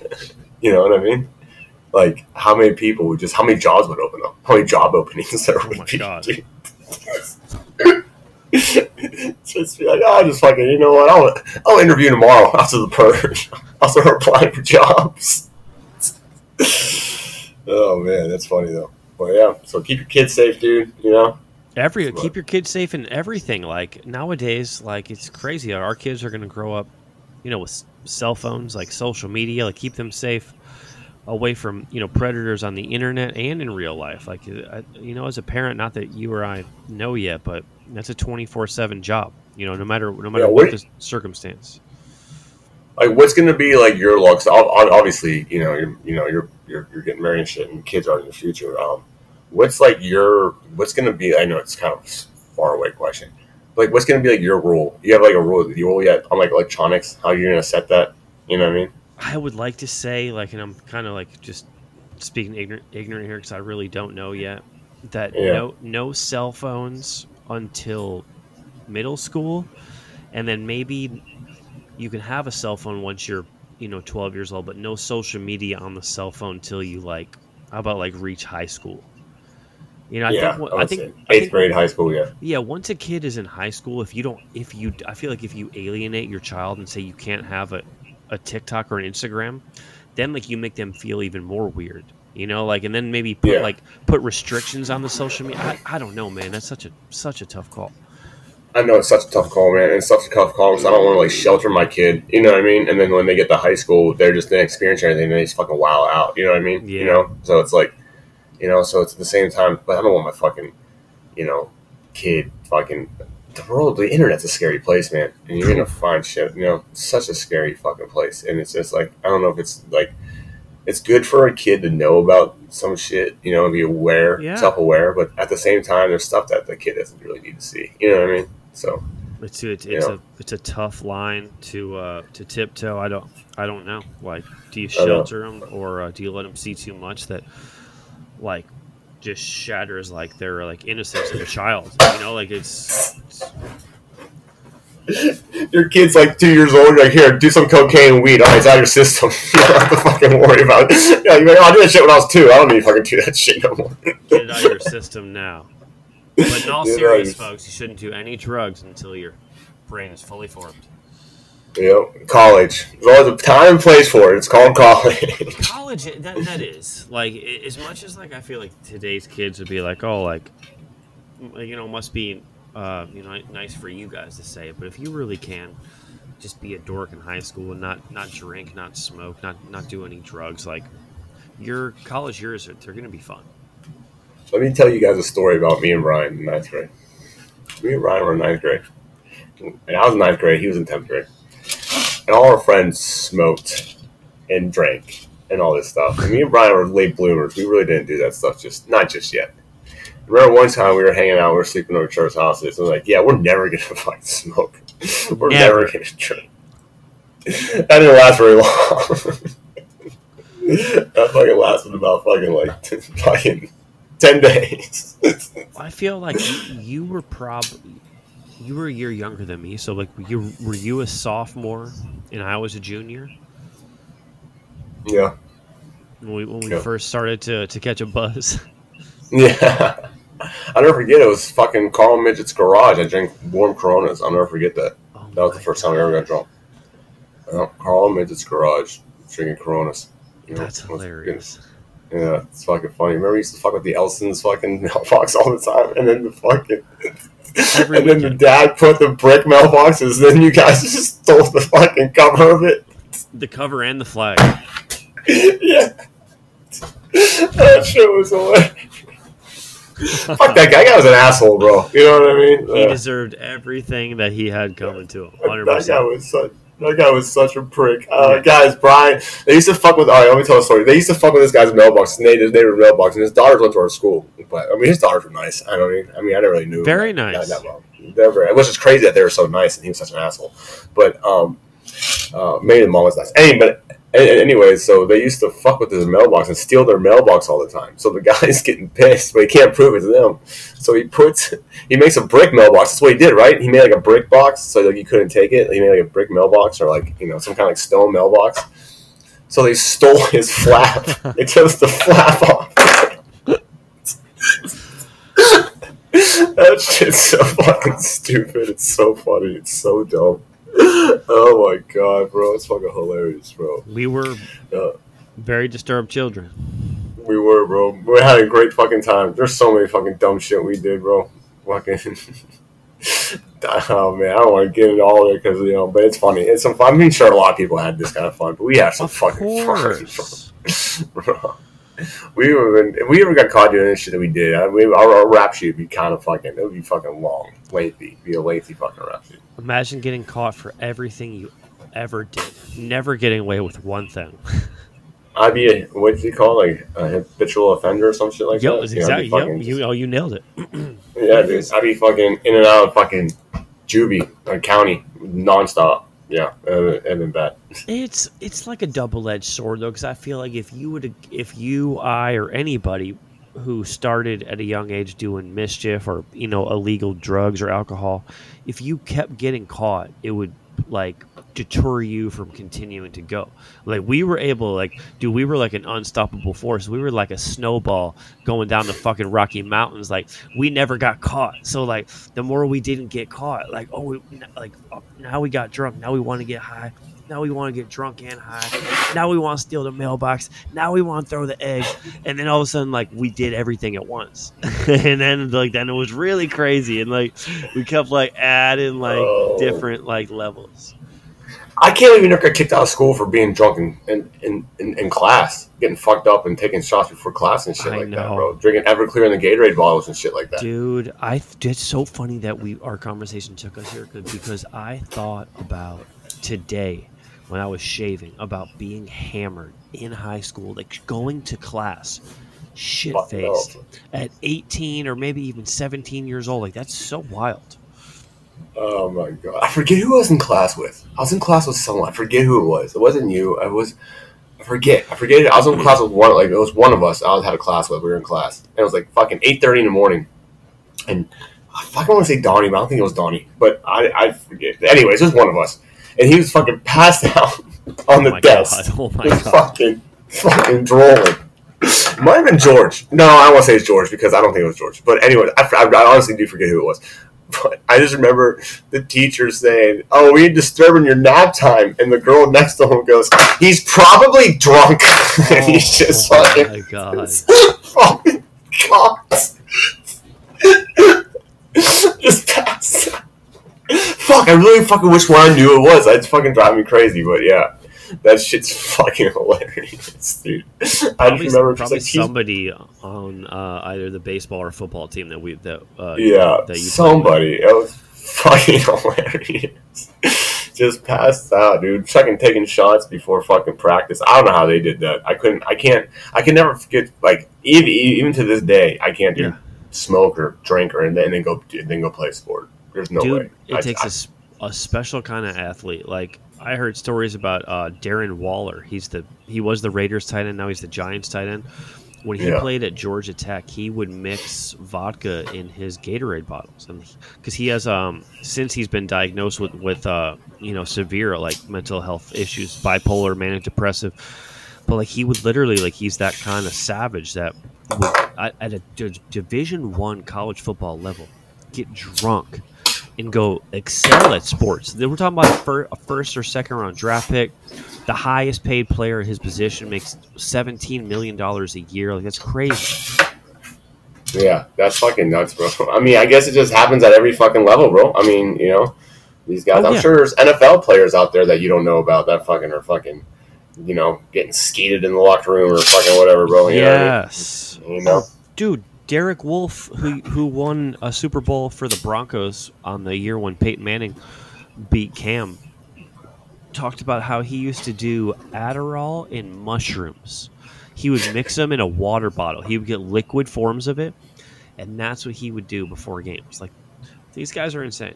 [laughs] you know what I mean? Like, how many people would just? How many jobs would open up? How many job openings [laughs] there would oh my be? God. [laughs] just be like, oh, just fucking. You know what? I'll I'll interview tomorrow after the purge. I'll start applying for jobs. Oh man, that's funny though. But yeah, so keep your kids safe, dude. You know, Every keep your kids safe in everything. Like nowadays, like it's crazy. Our kids are going to grow up, you know, with cell phones, like social media. Like keep them safe away from you know predators on the internet and in real life. Like uh, I- you know, as a parent, not that you or I know yet, but that's a twenty four seven job. You know, no matter no matter Yeah, what what- the circumstance. Like what's gonna be like your looks obviously you know you're you know you're you're, you're getting married and shit and kids are in your future um what's like your what's gonna be i know it's kind of far away question like what's gonna be like your rule you have like a rule you rule yet on like electronics how you're gonna set that you know what i mean I would like to say, like, and I'm kind of like just speaking ignorant, ignorant here because I really don't know yet. That Yeah. no no cell phones until middle school, and then maybe you can have a cell phone once you're you know 12 years old, but no social media on the cell phone till you like how about like reach high school. You know, I yeah think I I think say I eighth think- grade high school yeah yeah, once a kid is in high school, if you don't, if you, I feel like if you alienate your child and say you can't have a, a TikTok or an Instagram, then like you make them feel even more weird, you know, like, and then maybe put Yeah. like put restrictions on the social media. I, I don't know, man. That's such a such a tough call. I know it's such a tough call, man. It's such a tough call because I don't want to like shelter my kid. You know what I mean? And then when they get to high school, they're just didn't experience anything. And they just fucking wow out. You know what I mean? Yeah. You know. So it's like, you know, so it's at the same time, but I don't want my fucking, you know, kid fucking. The world, the internet's a scary place, man, and you're gonna [laughs] find shit. You know, it's such a scary fucking place, and it's just like I don't know if it's like. It's good for a kid to know about some shit, you know, and be aware, Yeah. self-aware. But at the same time, there's stuff that the kid doesn't really need to see. You know what I mean? So It's it's, it's a it's a tough line to uh, to tiptoe. I don't I don't know. Like, do you shelter them or uh, do you let them see too much that like just shatters like their like innocence of a child? You know, like it's, it's your kid's like two years old. You're like, here, do some cocaine and weed. All right, it's out of your system. [laughs] you don't have to fucking worry about it. Yeah, you're like, oh, I did that shit when I was two. I don't need to fucking do that shit no more. get it out of your system now. But in all Get it out of serious, folks, you shouldn't do any drugs until your brain is fully formed. Know, college. There's always a time and place for it. It's called college. [laughs] College, that, that is like as much as like I feel like today's kids would be like, oh, like you know, must be uh, you know nice for you guys to say, it, but if you really can, just be a dork in high school and not not drink, not smoke, not not do any drugs, like your college years are they're gonna be fun. Let me tell you guys a story about me and Ryan in ninth grade. Me and Ryan were in ninth grade. And I was in ninth grade. He was in tenth grade. And all our friends smoked and drank and all this stuff. And me and Brian were late bloomers. We really didn't do that stuff, just not just yet. Remember one time we were hanging out, we were sleeping over church houses, and like, yeah, we're never gonna [laughs] fucking smoke. We're never, Never. gonna drink. That didn't last very long. [laughs] that fucking lasted about fucking like [laughs] fucking ten days. I feel like you, you were probably you were a year younger than me, so like you were you a sophomore and I was a junior yeah, when we when we Yeah. first started to to catch a buzz. [laughs] yeah. I'll never forget. It was fucking Carl Midget's garage. I drank warm Coronas. I'll never forget that. Oh That was the first time I ever got drunk. Uh, Carl Midget's garage, drinking Coronas. You know, That's hilarious. Yeah, it's fucking funny. Remember, we used to fuck with the Elsons fucking [laughs] mailbox all the time, and then the fucking, Every and then the dad put the brick mailboxes. Then you guys [laughs] just stole the fucking cover of it. The cover and the flag. [laughs] yeah, that shit was hilarious. Fuck that guy. That guy was an asshole, bro. You know what I mean? He Yeah. deserved everything that he had coming to him. Hundred That guy was such. That guy was such a prick. Uh, guys, Brian, they used to fuck with. All right, let me tell a story. They used to fuck with this guy's mailbox, his neighbor's neighbor's mailbox, and his daughters went to our school. But I mean, his daughters were nice. I don't mean. I mean, I never really knew. Very that- nice. That, that well. They're very, which is crazy that they were so nice, and he was such an asshole. But um, uh, maybe the mom was nice. Any, but a- a- so they used to fuck with his mailbox and steal their mailbox all the time. So the [laughs] guy's getting pissed, but he can't prove it's them. So he puts, he makes a brick mailbox. That's what he did, right? He made like a brick box, so like you couldn't take it. He made like a brick mailbox or like you know some kind of like stone mailbox. So they [laughs] stole his flap. they took the flap off. [laughs] that shit's so fucking stupid. It's so funny. It's so dumb. Oh my god, bro! It's fucking hilarious, bro. We were Yeah. very disturbed children. We were, bro. We had a great fucking time. There's so many fucking dumb shit we did, bro. fucking. [laughs] oh man, I don't want to get into all of it because you know, but it's funny. It's some fun. I mean, sure, a lot of people had this kind of fun, but we had some Of fucking course. fun. [laughs] Bro. We even if we ever got caught doing this shit that we did, I, we, our, our rap sheet would be kind of fucking. It would be fucking long, lengthy, be a lengthy fucking rap sheet. Imagine getting caught for everything you ever did. Never getting away with one thing. [laughs] I'd be a what do you call like a habitual offender or some shit like Yep, that. that's You know, exactly. Yep, you oh, you nailed it. [clears throat] Yeah, dude. I'd be fucking in and out of fucking juvie, like county, nonstop. Yeah, and and then bad. It's it's like a double edged sword though, because I feel like if you would if you I or anybody who started at a young age doing mischief or you know illegal drugs or alcohol, if you kept getting caught, it would like deter you from continuing to go. Like we were able, like, dude, we were like an unstoppable force. We were like a snowball going down the fucking Rocky Mountains. Like we never got caught. So like the more we didn't get caught, like oh, we, like oh, now we got drunk. Now we want to get high. Now we want to get drunk and high. Now we want to steal the mailbox. Now we want to throw the eggs. And then all of a sudden, like we did everything at once. [laughs] and then like then it was really crazy. And like we kept like adding like different like levels. I can't even you never got kicked out of school for being drunk in, in, in, in, in class, getting fucked up and taking shots before class and shit I like that, bro. Drinking Everclear in the Gatorade bottles and shit like that. Dude, I th- it's so funny that we our conversation took us here because I thought about today when I was shaving about being hammered in high school, like going to class, shit faced at 18 or maybe even 17 years old. Like that's so wild. Oh my god! I forget who I was in class with. I was in class with someone. I forget who it was. It wasn't you. I was. I forget. I forget. It. I was in class with one. Like it was one of us. I was had a class with. We were in class, and it was like fucking eight thirty in the morning. And I fucking want to say Donnie, but I don't think it was Donnie. But I, I forget. Anyways, it was one of us, and he was fucking passed [laughs] out on the oh my desk. god. Oh my god. fucking, fucking drooling. Might have been George. No, I don't want to say it's George because I don't think it was George. But anyway, I, I, I honestly do forget who it was. But I just remember the teacher saying, "Oh, we're disturbing your nap time," and the girl next to him goes, "He's probably drunk." [laughs] and he's oh just oh [laughs] fucking, my god. fucking cocked. just. Fuck, I really fucking wish one I knew it was. It's fucking driving me crazy, but yeah. That shit's [laughs] fucking hilarious, dude. I just Probably, remember probably like somebody on uh, either the baseball or football team that we that uh, yeah, that you somebody. It was fucking [laughs] hilarious. just passed out, dude. Fucking taking shots before fucking practice. I don't know how they did that. I couldn't. I can't. I can never forget. Like even even to this day, I can't do Yeah. smoke or drink or and then, and then go and then go play sport. There's no Dude, way. it I- takes I- a s a a, special kind of athlete. Like I heard stories about uh, Darren Waller. He's the he was the Raiders tight end. Now he's the Giants tight end. When he Yeah. played at Georgia Tech, he would mix vodka in his Gatorade bottles, and because he has um since he's been diagnosed with with uh you know severe like mental health issues, bipolar, manic depressive. But like he would literally like he's that kind of savage that would at, at a D- Division One college football level get drunk and go excel at sports. Then We're talking about a, fir- a first or second round draft pick. The highest paid player in his position makes seventeen million dollars a year. Like that's crazy. Yeah, that's fucking nuts, bro. I mean, I guess it just happens at every fucking level, bro. I mean, you know, these guys. Oh, I'm yeah. sure there's NFL players out there that you don't know about that fucking are fucking, you know, getting skeeted in the locker room or fucking whatever, bro. You know I mean? yes, You know? dude. Derek Wolfe, who who won a Super Bowl for the Broncos on the year when Peyton Manning beat Cam, talked about how he used to do Adderall and mushrooms. He would mix them in a water bottle. He would get liquid forms of it, and that's what he would do before games. Like these guys are insane.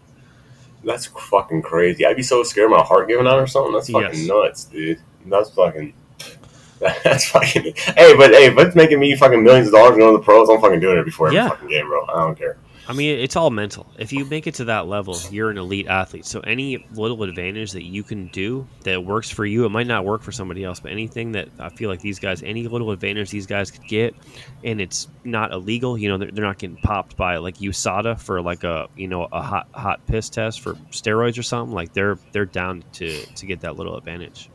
That's fucking crazy. I'd be so scared of my heart giving out or something. That's fucking Yes. nuts, dude. That's fucking. [laughs] That's fucking. Hey, but hey, if it's making me fucking millions of dollars going to the pros, I'm fucking doing it before every Yeah. fucking game, bro. I don't care. I mean, it's all mental. If you make it to that level, you're an elite athlete. So any little advantage that you can do that works for you, it might not work for somebody else, but anything that I feel like these guys, any little advantage these guys could get, and it's not illegal, you know, they're, they're not getting popped by like USADA for like a you know a hot hot piss test for steroids or something. Like they're they're down to to get that little advantage.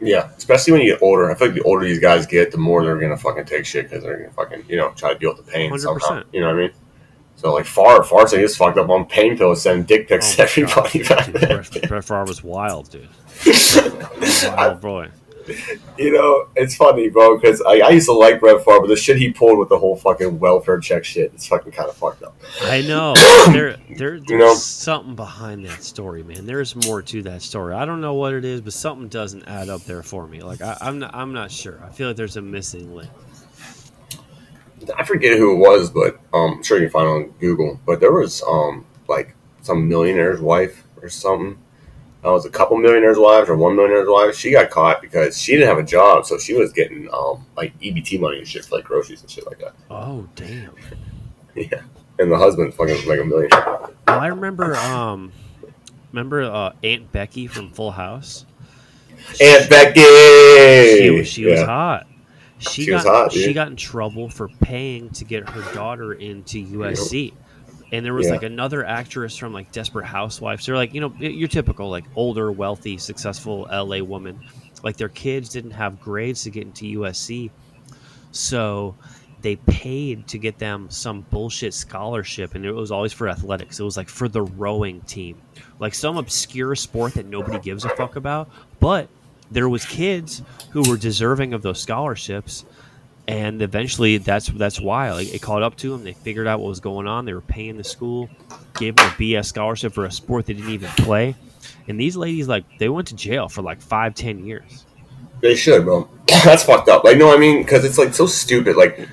Yeah, especially when you get older. I feel like the older these guys get, the more they're gonna fucking take shit because they're gonna fucking you know try to deal with the pain 100%. You know what I mean? So like Favre, Favre so he was fucked up on pain pills, sending dick pics Oh God. everybody back Dude, then. Brett, Brett Favre was wild, dude. [laughs] Wild boy. [laughs] You know, it's funny, bro, because I, I used to like Brett Favre, but the shit he pulled with the whole fucking welfare check shit, it's fucking kind of fucked up. I know. [clears throat] There, there, there's know? something behind that story, man. There's more to that story. I don't know what it is, but something doesn't add up there for me. Like I, I'm not, I'm not sure. I feel like there's a missing link. I forget who it was, but um, I'm sure you can find it on Google. But there was um like some millionaire's wife or something. That was a couple millionaires' wives or one millionaire's wife. She got caught because she didn't have a job, so she was getting um like EBT money and shit for like groceries and shit like that. Oh damn. [laughs] Yeah, and the husband fucking was like a millionaire. Well, I remember, um, remember uh, Aunt Becky from Full House. Aunt Becky. She, was- she was Yeah. hot. She, She got was hot, she got in trouble for paying to get her daughter into USC. And there was Yeah. like another actress from like Desperate Housewives. They're like, you know, your typical like older, wealthy, successful LA woman. Like their kids didn't have grades to get into USC. So they paid to get them some bullshit scholarship and it was always for athletics. It was like for the rowing team. Like some obscure sport that nobody gives a fuck about, but there was kids who were deserving of those scholarships and eventually that's that's why like, it caught up to them they figured out what was going on they were paying the school gave them a bs scholarship for a sport they didn't even play and these ladies like they went to jail for like five ten years They should, bro. [laughs] That's fucked up. Like, no, I mean, because it's like so stupid. Like,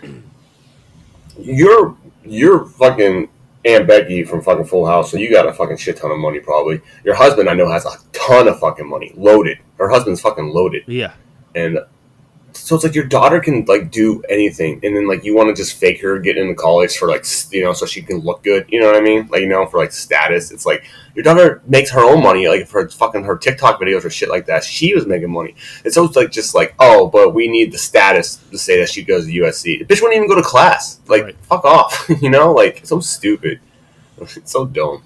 you're you're fucking Aunt Becky from fucking Full House, so you got a fucking shit ton of money, probably. Your husband, I know, has a ton of fucking money, loaded. Her husband's fucking loaded, yeah and so it's like your daughter can like do anything, and then like you want to just fake her getting into college for like you know so she can look good. You know what I mean? Like you know for like status. It's like your daughter makes her own money, like for fucking her TikTok videos or shit like that. She was making money. It's always like just like oh, but we need the status to say that she goes to USC. The bitch wouldn't even go to class. Like Right. fuck off. [laughs] you know, like so stupid. It's so dumb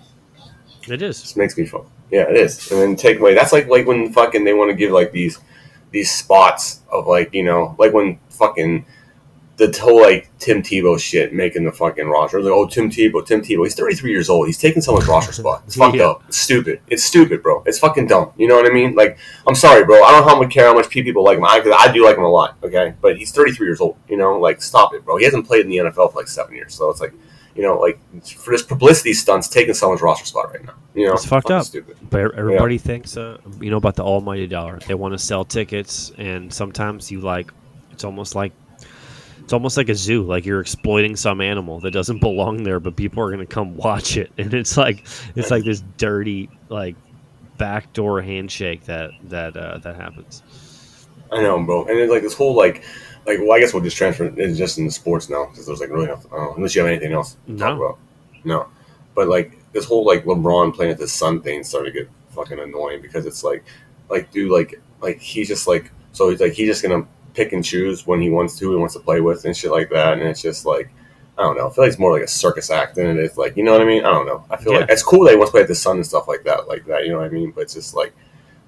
it is just makes me fun. Yeah, it is. And then take away. That's like like when fucking they want to give like these these spots of like you know like when fucking the whole like Tim Tebow shit making the fucking roster. Like, oh, Tim Tebow, Tim Tebow. He's 33 years old. He's taking someone's roster spot. It's fucked Yeah. up. It's stupid. It's stupid, bro. It's fucking dumb. You know what I mean? Like, I'm sorry, bro. I don't know how much care how much people like him. I, I do like him a lot. Okay, but he's 33 years old. You know, like stop it, bro. He hasn't played in the NFL for like seven years. So it's like, you know, like for this publicity stunts, taking someone's roster spot right now. You know, It's fucked up. Stupid. but everybody thinks uh, you know about the almighty dollar they want to sell tickets and sometimes you like it's almost like it's almost like a zoo like you're exploiting some animal that doesn't [laughs] belong there but people are going to come watch it and it's like it's like this dirty like backdoor handshake that that uh, that happens I know, bro. And then like this whole like, like well, I guess we'll just transfer it just into sports now because there's like really nothing. Uh, unless you have anything else to talk No. about. No, but like this whole like LeBron playing at the son thing started to get fucking annoying because it's like, like dude, like like he's just like so he's like he's just gonna pick and choose when he wants to, who he wants to play with and shit like that, and it's just like. I don't know. I feel like it's more like a circus act than it is like you know what I mean. I don't know. I feel like it's cool that he wants to play at the son and stuff like that, like that. You know what I mean? But it's just like,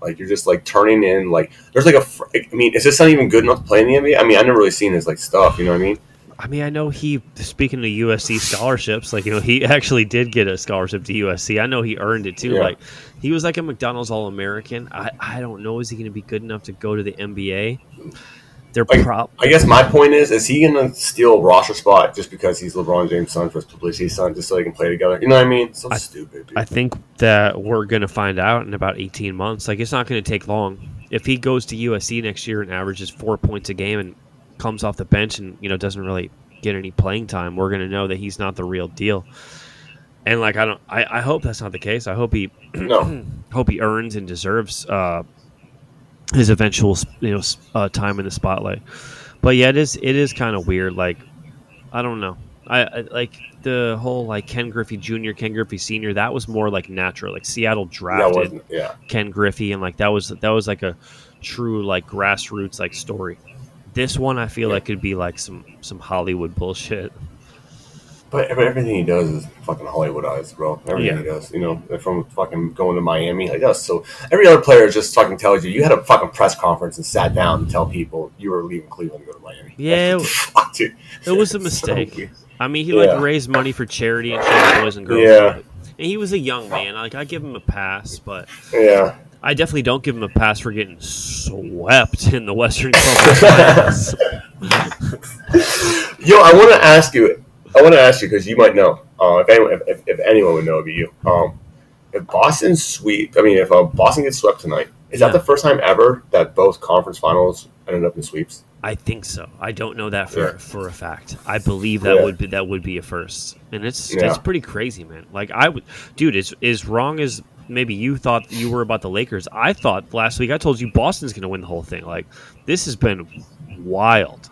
like you're just like turning in like there's like a. fr- I mean, is this not even good enough to play in the NBA? I mean, I've never really seen his like stuff. You know what I mean? I mean, I know he speaking of USC scholarships, like you know, he [laughs] actually did get a scholarship to USC. I know he earned it too. Yeah. Like he was like a McDonald's All American. I, I don't know, is he going to be good enough to go to the NBA? Like, prop. I guess my point is, is he gonna steal a roster spot just because he's LeBron James' son for his publicity son, just so they can play together? You know what I mean? So I- stupid. Dude. I think that we're going to find out in about 18 months. Like it's not going to take long. If he goes to USC next year and averages four points a game and comes off the bench and you know doesn't really get any playing time, we're going to know that he's not the real deal. And like I don't, I, I hope that's not the case. I hope he no, [clears throat] hope he earns and deserves uh, his eventual you know uh, time in the spotlight. But yeah, it is it is kind of weird. Like I don't know. I, I like the whole like Ken Griffey Jr., Ken Griffey Sr. That was more like natural. Like Seattle drafted. Yeah, Ken Griffey, and like that was that was like a true like grassroots like story. This one I feel Yeah. like could be like some some Hollywood bullshit. But, everything he does is fucking Hollywoodized, bro. Everything Yeah. he does, you know, from fucking going to Miami, like that's so. Every other player just fucking tells you you had a fucking press conference and sat down and tell people you were leaving Cleveland to go to Miami. Yeah, Like, [laughs] fuck, dude. It was a [laughs] mistake. weird. I mean, he Yeah. like raised money for charity and shit, for boys and girls. Yeah. And he was a young man. Like I give him a pass, but Yeah. I definitely don't give him a pass for getting swept in the Western Conference. [laughs] Yo, I want to ask you. I want to ask you because you might know. Uh, if anyone, if, if, if anyone would know, it'd be you. Um, if Boston sweep, I mean, if uh, Boston gets swept tonight, is Yeah. that the first time ever that both conference finals ended up in sweeps? I think so. I don't know that for, Yeah. for a fact. I believe that Yeah. would be that would be a first, and it's it's pretty crazy, man. Like I would, dude. As as wrong as maybe you thought you were about the Lakers, I thought last week I told you Boston's going to win the whole thing. Like this has been wild.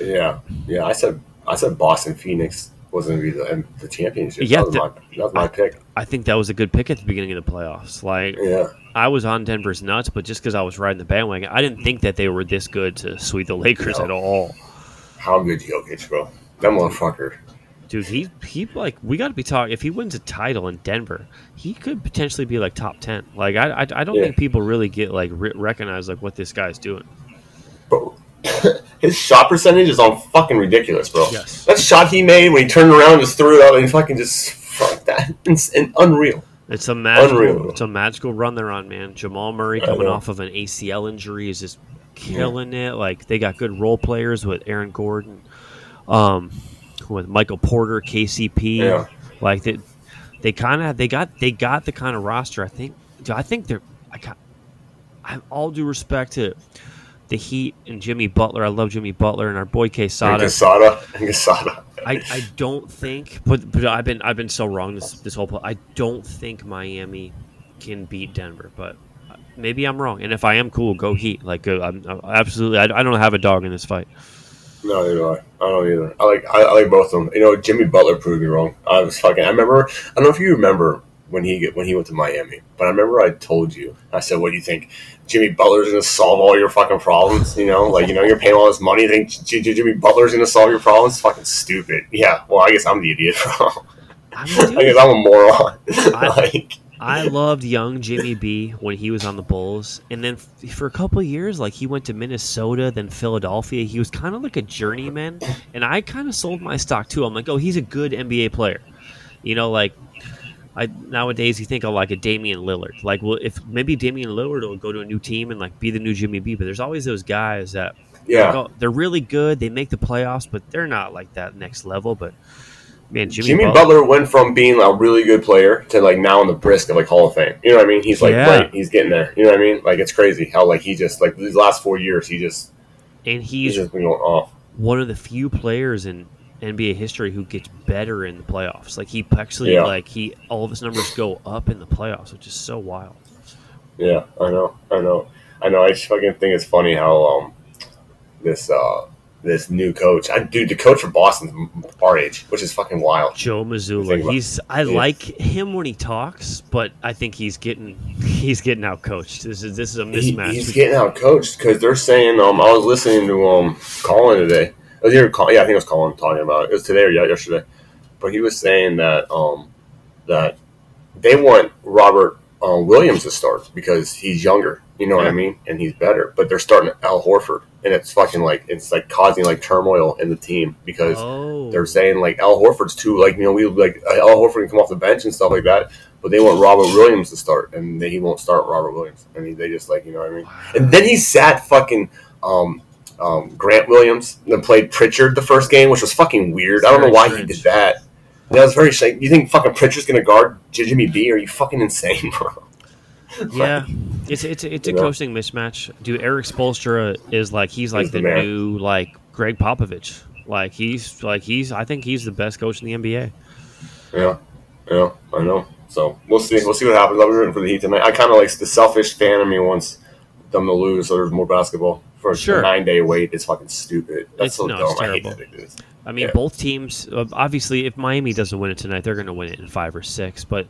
Yeah, yeah. I said I said Boston Phoenix was going to be the the championship. Yeah, that was, my, that was my pick. I think that was a good pick at the beginning of the playoffs. Like Yeah, I was on Denver's nuts, but just because I was riding the bandwagon, I didn't think that they were this good to sweep the Lakers No. at all. how good Jokic, bro? That motherfucker. Dude, he he like we got to be talking. If he wins a title in Denver, he could potentially be like top ten. Like I I, I don't Yeah. think people really get like re- recognize like what this guy's doing. Bro, [laughs] his shot percentage is on fucking ridiculous, bro. Yes. That shot he made when he turned around, just threw it up, and he fucking just fuck that. [laughs] It's and unreal. It's a magical Unreal. it's a magical run they're on, man. Jamal Murray coming off of an ACL injury is just killing it. Like they got good role players with Aaron Gordon, um, with Michael Porter, KCP. Yeah. Like they, they kind of they got they got the kind of roster. I think I think they're I got I have all due respect to the Heat and Jimmy Butler. I love Jimmy Butler and our boy Quesada. Gasada. Gasada. I, I don't think, but but I've been I've been so wrong this this whole. I don't think Miami can beat Denver, but maybe I'm wrong. And if I am, cool, go Heat. Like uh, I'm, I'm absolutely, I, I don't have a dog in this fight. No, neither do I. I don't either. I like I, I like both of them. You know, Jimmy Butler proved me wrong. I was fucking. I remember. I don't know if you remember when he when he went to Miami, but I remember I told you. I said, "What do you think? Jimmy Butler's gonna solve all your fucking problems? You know, like you know, you're paying all this money. You think J- J- Jimmy Butler's gonna solve your problems? Fucking stupid. Yeah. Well, I guess I'm the idiot. [laughs] I guess I'm a moron. [laughs] I- like, I loved young Jimmy B when he was on the Bulls, and then f- for a couple of years, like he went to Minnesota, then Philadelphia. He was kind of like a journeyman, and I kind of sold my stock too. I'm like, oh, he's a good NBA player. You know, like I nowadays you think of like a Damian Lillard. Like, well, if maybe Damian Lillard will go to a new team and like be the new Jimmy B, but there's always those guys that yeah. like, oh, they're really good. They make the playoffs, but they're not like that next level. But man, Jimmy, Jimmy, Butler, Butler went from being a really good player to like now on the brisk of like Hall of Fame. You know what I mean? He's like Yeah. right, he's getting there. You know what I mean? Like it's crazy how like he just like these last four years he just and he's he's just been going off. one of the few players in NBA history who gets better in the playoffs. Like he actually Yeah. like he all of his numbers go up in the playoffs, which is so wild. Yeah, I know, I know, I know. I just fucking think it's funny how um this uh this new coach, I dude, the coach for Boston's our age, which is fucking wild. Joe about- he's I yeah. like him when he talks, but I think he's getting he's getting out coached. This is this is a He- mismatch. he's getting out coached because they're saying um I was listening to um Colin today. I was either Colin, yeah, I think it was Colin talking about it. It was today or yesterday, but he was saying that um that they want Robert um, Williams to start because he's younger. You know what I mean? And he's better. But they're starting Al Horford, and it's fucking like it's like causing like turmoil in the team because oh, they're saying like Al Horford's too like you know we like Al Horford can come off the bench and stuff like that, but they want Robert Williams to start, and they, he won't start Robert Williams. I mean, they just like you know what I mean. And then he sat fucking um, um, Grant Williams and played Pritchard the first game, which was fucking weird. I don't know Very why he did that. That was very strange. You think fucking Pritchard's gonna guard Jimmy B? Are you fucking insane, [laughs] bro? yeah. It's it's it's a You coaching mismatch. Dude, Erik Spoelstra is like he's like He's the the, new like Gregg Popovich. Like he's like he's I think he's the best coach in the NBA. Yeah, yeah, I know. So we'll see. We'll see what happens. I'll be rooting for the Heat tonight. I kind of like the selfish fan of me wants them to lose, so there's more basketball. For Sure. a nine day wait, is fucking stupid. That's It's- so no, dumb. it's I hate terrible. that it is. I mean, Yeah. both teams. uh, Obviously, if Miami doesn't win it tonight, they're going to win it in five or six. But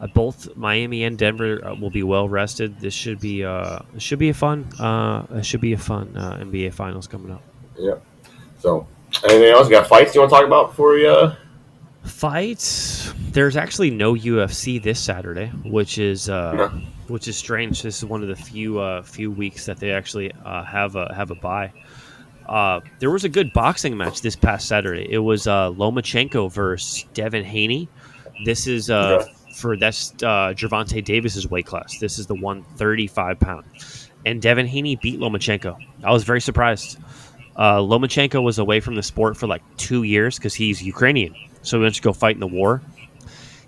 uh, both Miami and Denver uh, will be well rested. This should be uh, should be a fun. Uh, it should be a fun uh, NBA Finals coming up. Yeah. So anything else? You got fights you want to talk about before we? Uh... Fights. There's actually no UFC this Saturday, which is uh, No. Which is strange. This is one of the few uh, few weeks that they actually uh, have a have a bye. Uh, there was a good boxing match this past Saturday. It was uh, Lomachenko versus Devin Haney. This is uh, Okay. for that's uh, Gervonta Davis's weight class. This is the 135 pound, and Devin Haney beat Lomachenko. I was very surprised. Uh, Lomachenko was away from the sport for like two years because he's Ukrainian, so he went to go fight in the war.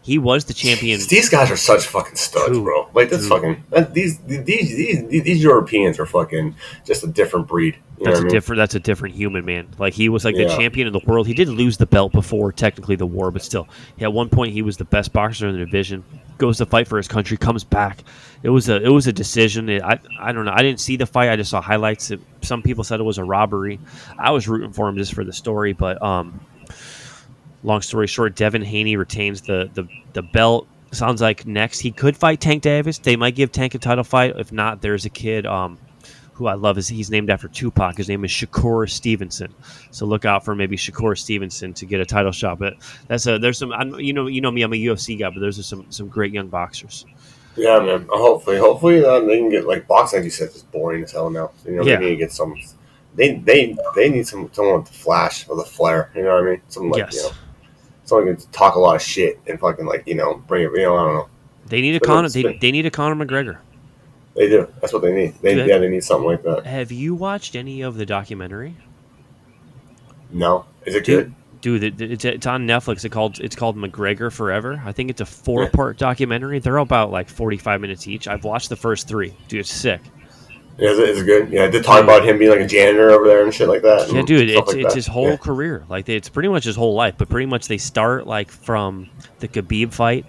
He was the champion. These guys are such fucking studs, Dude, bro. Like this dude. fucking that- these these these these Europeans are fucking just a different breed. You That's a I mean? different. That's a different human man. Like he was like the champion of the world. He did lose the belt before technically the war, but still, at one point he was the best boxer in the division. Goes to fight for his country, comes back. It was a it was a decision. It, I I don't know. I didn't see the fight. I just saw highlights. It, some people said it was a robbery. I was rooting for him just for the story, but um, long story short, Devin Haney retains the the the belt. Sounds like next he could fight Tank Davis. They might give Tank a title fight. If not, there's a kid um, who I love. Is he's named after Tupac. His name is Shakur Stevenson. So look out for maybe Shakur Stevenson to get a title shot. But that's a there's some I'm, you know you know me. I'm a UFC guy, but there's some some great young boxers. Yeah, man. Hopefully, hopefully uh, they can get like boxing. Like you said, is boring as hell now. You know, Yeah. they need to get some. They they they need some someone with the flash or the flair. You know what I mean? Like yes, you know, someone can talk a lot of shit and fucking like you know bring it. You know, I don't know. they need a But Conor. They, they need a Conor McGregor. They do. That's what they need. They Dude, yeah, they need something like that. Have you watched any of the documentary? No, is it Dude, good? dude, it's, it's on Netflix. It called it's called McGregor Forever. I think it's a four part documentary. They're about like forty five minutes each. I've watched the first three. Dude, it's sick. Yeah, is it, is it good? Yeah, I did talk about him being like a janitor over there and shit like that. Yeah, dude, it's like it's that. his whole Yeah. career. Like it's pretty much his whole life. But pretty much they start like from the Khabib fight,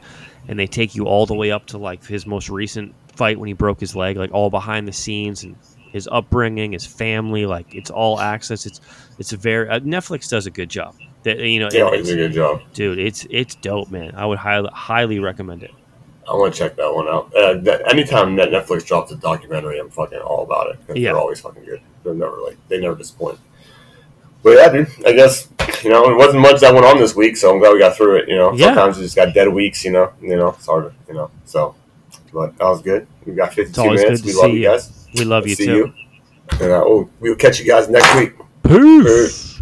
and they take you all the way up to like his most recent fight when he broke his leg. Like all behind the scenes and his upbringing, his family. Like it's all access. It's it's a very uh, Netflix does a good job. That you know, They it- always do a good job. dude, it's it's dope, man. I would highly highly recommend it. I want to check that one out. Uh, that, anytime that Netflix drops a documentary, I'm fucking all about it. Yeah. They're always fucking good. They're never like they never disappoint. But yeah, dude. I guess you know it wasn't much that went on this week, so I'm glad we got through it. You know, Yeah. sometimes you just got dead weeks. You know, you know it's hard. You know, so but that was good. We got 52 always minutes. We love you guys. We love you See too. you. And uh, we'll, we'll catch you guys next week. Peace. Peace.